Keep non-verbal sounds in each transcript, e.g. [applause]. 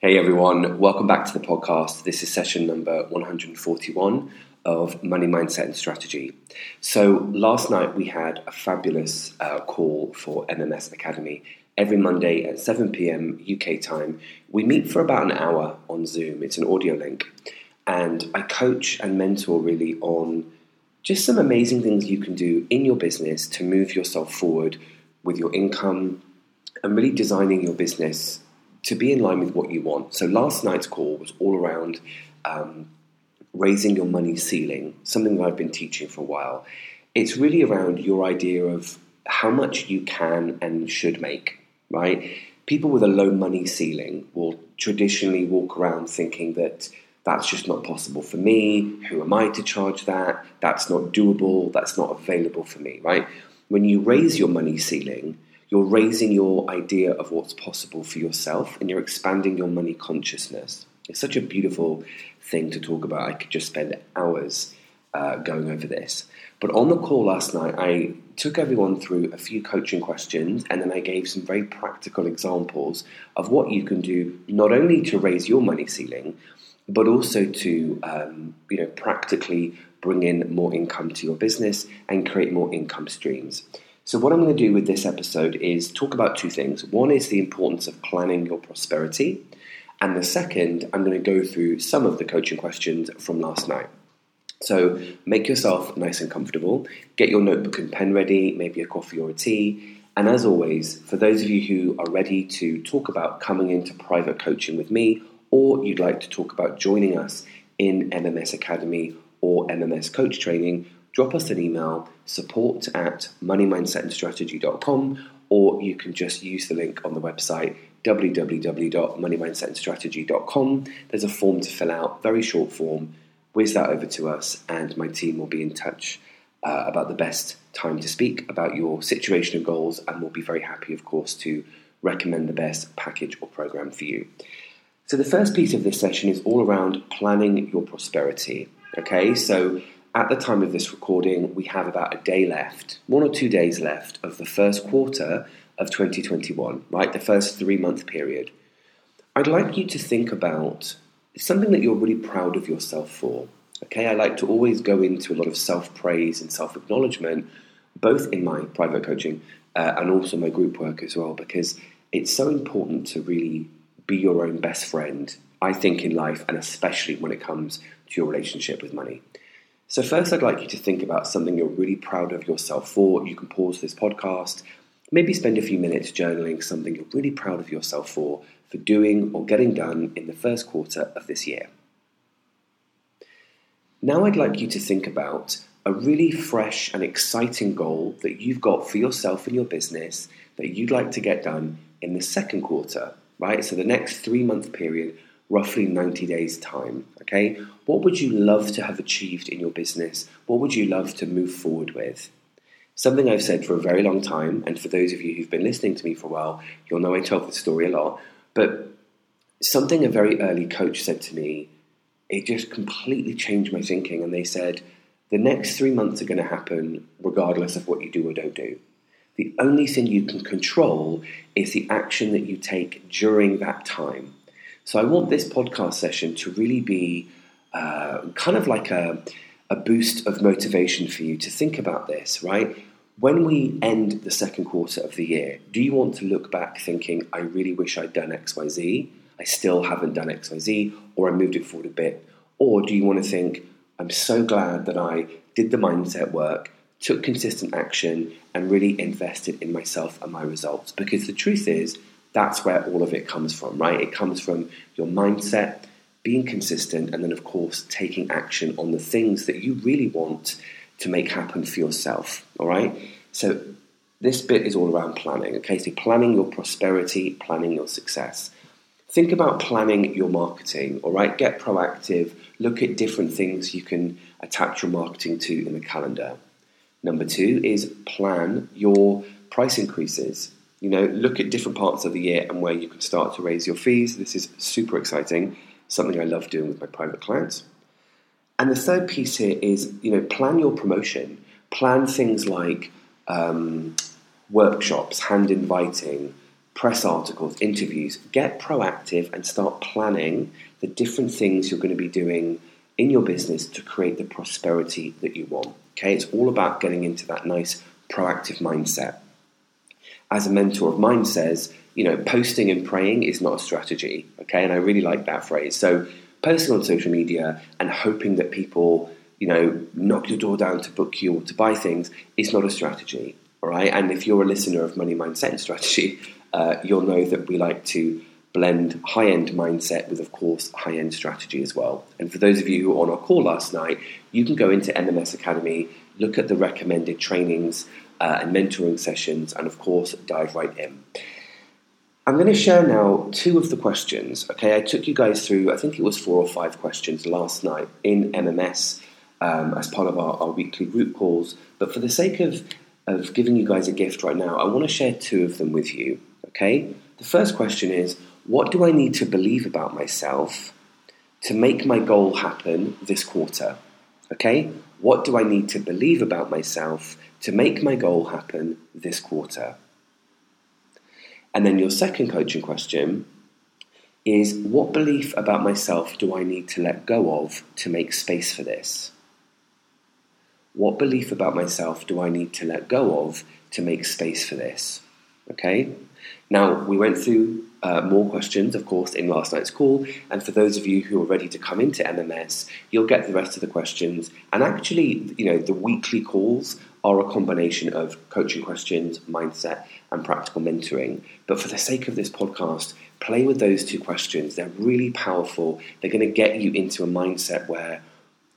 Hey everyone, welcome back to the podcast. This is session number 141 of Money Mindset and Strategy. So, last night we had a fabulous uh, call for MMS Academy. Every Monday at 7 pm UK time, we meet for about an hour on Zoom. It's an audio link. And I coach and mentor really on just some amazing things you can do in your business to move yourself forward with your income and really designing your business to be in line with what you want. So last night's call was all around um, raising your money ceiling, something that I've been teaching for a while. It's really around your idea of how much you can and should make, right? People with a low money ceiling will traditionally walk around thinking that that's just not possible for me. Who am I to charge that? That's not doable. That's not available for me, right? When you raise your money ceiling, you're raising your idea of what's possible for yourself and you're expanding your money consciousness. It's such a beautiful thing to talk about. I could just spend hours uh, going over this. But on the call last night, I took everyone through a few coaching questions and then I gave some very practical examples of what you can do not only to raise your money ceiling, but also to um, you know practically bring in more income to your business and create more income streams. So, what I'm going to do with this episode is talk about two things. One is the importance of planning your prosperity, and the second, I'm going to go through some of the coaching questions from last night. So, make yourself nice and comfortable, get your notebook and pen ready, maybe a coffee or a tea. And as always, for those of you who are ready to talk about coming into private coaching with me, or you'd like to talk about joining us in MMS Academy or MMS Coach Training, drop us an email support at moneymindsetandstrategy.com or you can just use the link on the website www.moneymindsetandstrategy.com. There's a form to fill out, very short form. Whiz that over to us, and my team will be in touch uh, about the best time to speak about your situation and goals, and we'll be very happy, of course, to recommend the best package or program for you. So, the first piece of this session is all around planning your prosperity. Okay, so at the time of this recording, we have about a day left, one or two days left of the first quarter of 2021, right? The first three month period. I'd like you to think about something that you're really proud of yourself for. Okay, I like to always go into a lot of self praise and self acknowledgement, both in my private coaching uh, and also my group work as well, because it's so important to really be your own best friend, I think, in life, and especially when it comes to your relationship with money. So, first, I'd like you to think about something you're really proud of yourself for. You can pause this podcast, maybe spend a few minutes journaling something you're really proud of yourself for, for doing or getting done in the first quarter of this year. Now, I'd like you to think about a really fresh and exciting goal that you've got for yourself and your business that you'd like to get done in the second quarter, right? So, the next three month period roughly 90 days' time. Okay, what would you love to have achieved in your business? What would you love to move forward with? Something I've said for a very long time, and for those of you who've been listening to me for a while, you'll know I tell the story a lot. But something a very early coach said to me, it just completely changed my thinking. And they said, the next three months are going to happen regardless of what you do or don't do. The only thing you can control is the action that you take during that time. So I want this podcast session to really be uh, kind of like a, a boost of motivation for you to think about this, right? When we end the second quarter of the year, do you want to look back thinking, I really wish I'd done XYZ? I still haven't done XYZ, or I moved it forward a bit? Or do you want to think, I'm so glad that I did the mindset work, took consistent action, and really invested in myself and my results? Because the truth is, that's where all of it comes from, right? It comes from your mindset, being consistent, and then, of course, taking action on the things that you really want to make happen for yourself, all right? So, this bit is all around planning, okay? So, planning your prosperity, planning your success. Think about planning your marketing, all right? Get proactive, look at different things you can attach your marketing to in the calendar. Number two is plan your price increases. You know, look at different parts of the year and where you can start to raise your fees. This is super exciting, something I love doing with my private clients. And the third piece here is, you know, plan your promotion. Plan things like um, workshops, hand inviting, press articles, interviews. Get proactive and start planning the different things you're going to be doing in your business to create the prosperity that you want. Okay, it's all about getting into that nice proactive mindset as a mentor of mine says, you know, posting and praying is not a strategy. Okay, and I really like that phrase. So posting on social media and hoping that people, you know, knock your door down to book you or to buy things is not a strategy. All right, and if you're a listener of Money Mindset and Strategy, [laughs] uh, you'll know that we like to blend high end mindset with, of course, high end strategy as well. And for those of you who were on our call last night, you can go into MMS Academy, look at the recommended trainings uh, and mentoring sessions, and of course, dive right in. I'm going to share now two of the questions. Okay, I took you guys through, I think it was four or five questions last night in MMS um, as part of our, our weekly group calls. But for the sake of, of giving you guys a gift right now, I want to share two of them with you. Okay, the first question is What do I need to believe about myself to make my goal happen this quarter? Okay, what do I need to believe about myself to make my goal happen this quarter? And then your second coaching question is what belief about myself do I need to let go of to make space for this? What belief about myself do I need to let go of to make space for this? Okay? Now, we went through uh, more questions, of course, in last night's call. And for those of you who are ready to come into MMS, you'll get the rest of the questions. And actually, you know, the weekly calls are a combination of coaching questions, mindset, and practical mentoring. But for the sake of this podcast, play with those two questions. They're really powerful. They're going to get you into a mindset where,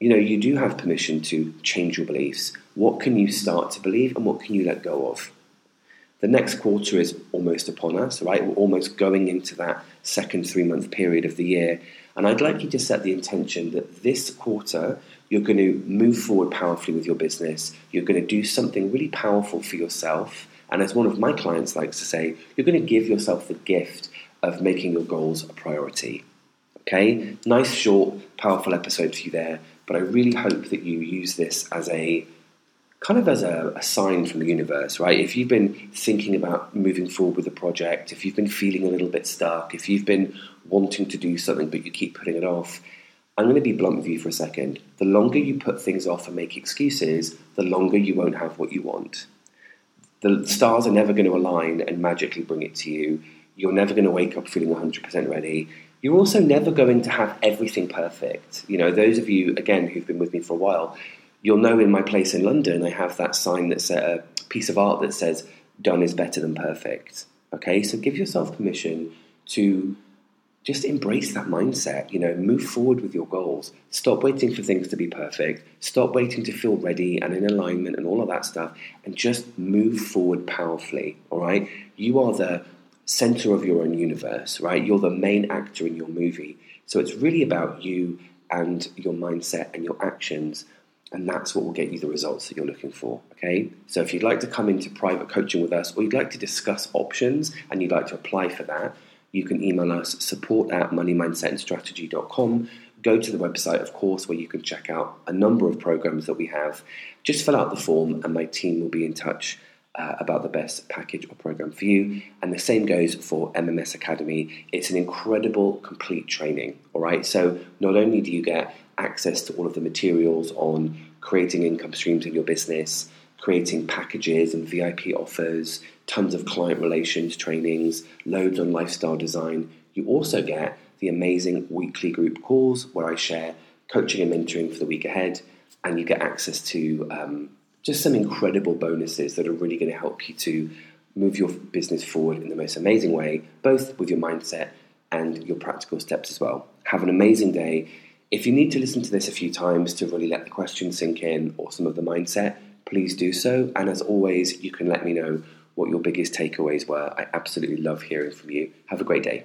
you know, you do have permission to change your beliefs. What can you start to believe and what can you let go of? The next quarter is almost upon us, right? We're almost going into that second three month period of the year. And I'd like you to set the intention that this quarter you're going to move forward powerfully with your business. You're going to do something really powerful for yourself. And as one of my clients likes to say, you're going to give yourself the gift of making your goals a priority. Okay? Nice, short, powerful episode for you there. But I really hope that you use this as a kind of as a, a, sign from the universe, right? If you've been thinking about moving forward with a project, if you've been feeling a little bit stuck, if you've been wanting to do something but you keep putting it off, I'm going to be blunt with you for a second. The longer you put things off and make excuses, the longer you won't have what you want. The stars are never going to align and magically bring it to you. You're never going to wake up feeling 100% ready. You're also never going to have everything perfect. You know, those of you, again, who've been with me for a while, you'll know in my place in London, I have that sign that's a uh, piece of art that says, done is better than perfect. Okay, so give yourself permission to just embrace that mindset. You know, move forward with your goals. Stop waiting for things to be perfect. Stop waiting to feel ready and in alignment and all of that stuff. And just move forward powerfully. All right. You are the center of your own universe, right? You're the main actor in your movie. So it's really about you and your mindset and your actions. And that's what will get you the results that you're looking for. Okay. So if you'd like to come into private coaching with us or you'd like to discuss options and you'd like to apply for that, you can email us support at moneymindsetandstrategy.com. Go to the website, of course, where you can check out a number of programs that we have. Just fill out the form, and my team will be in touch uh, about the best package or program for you. And the same goes for MMS Academy. It's an incredible, complete training. All right. So not only do you get access to all of the materials on creating income streams in your business, creating packages and VIP offers, tons of client relations trainings, loads on lifestyle design. You also get the amazing weekly group calls where I share coaching and mentoring for the week ahead, and you get access to um, just some incredible bonuses that are really going to help you to move your business forward in the most amazing way, both with your mindset and your practical steps as well. Have an amazing day. If you need to listen to this a few times to really let the questions sink in or some of the mindset, please do so. And as always, you can let me know what your biggest takeaways were. I absolutely love hearing from you. Have a great day.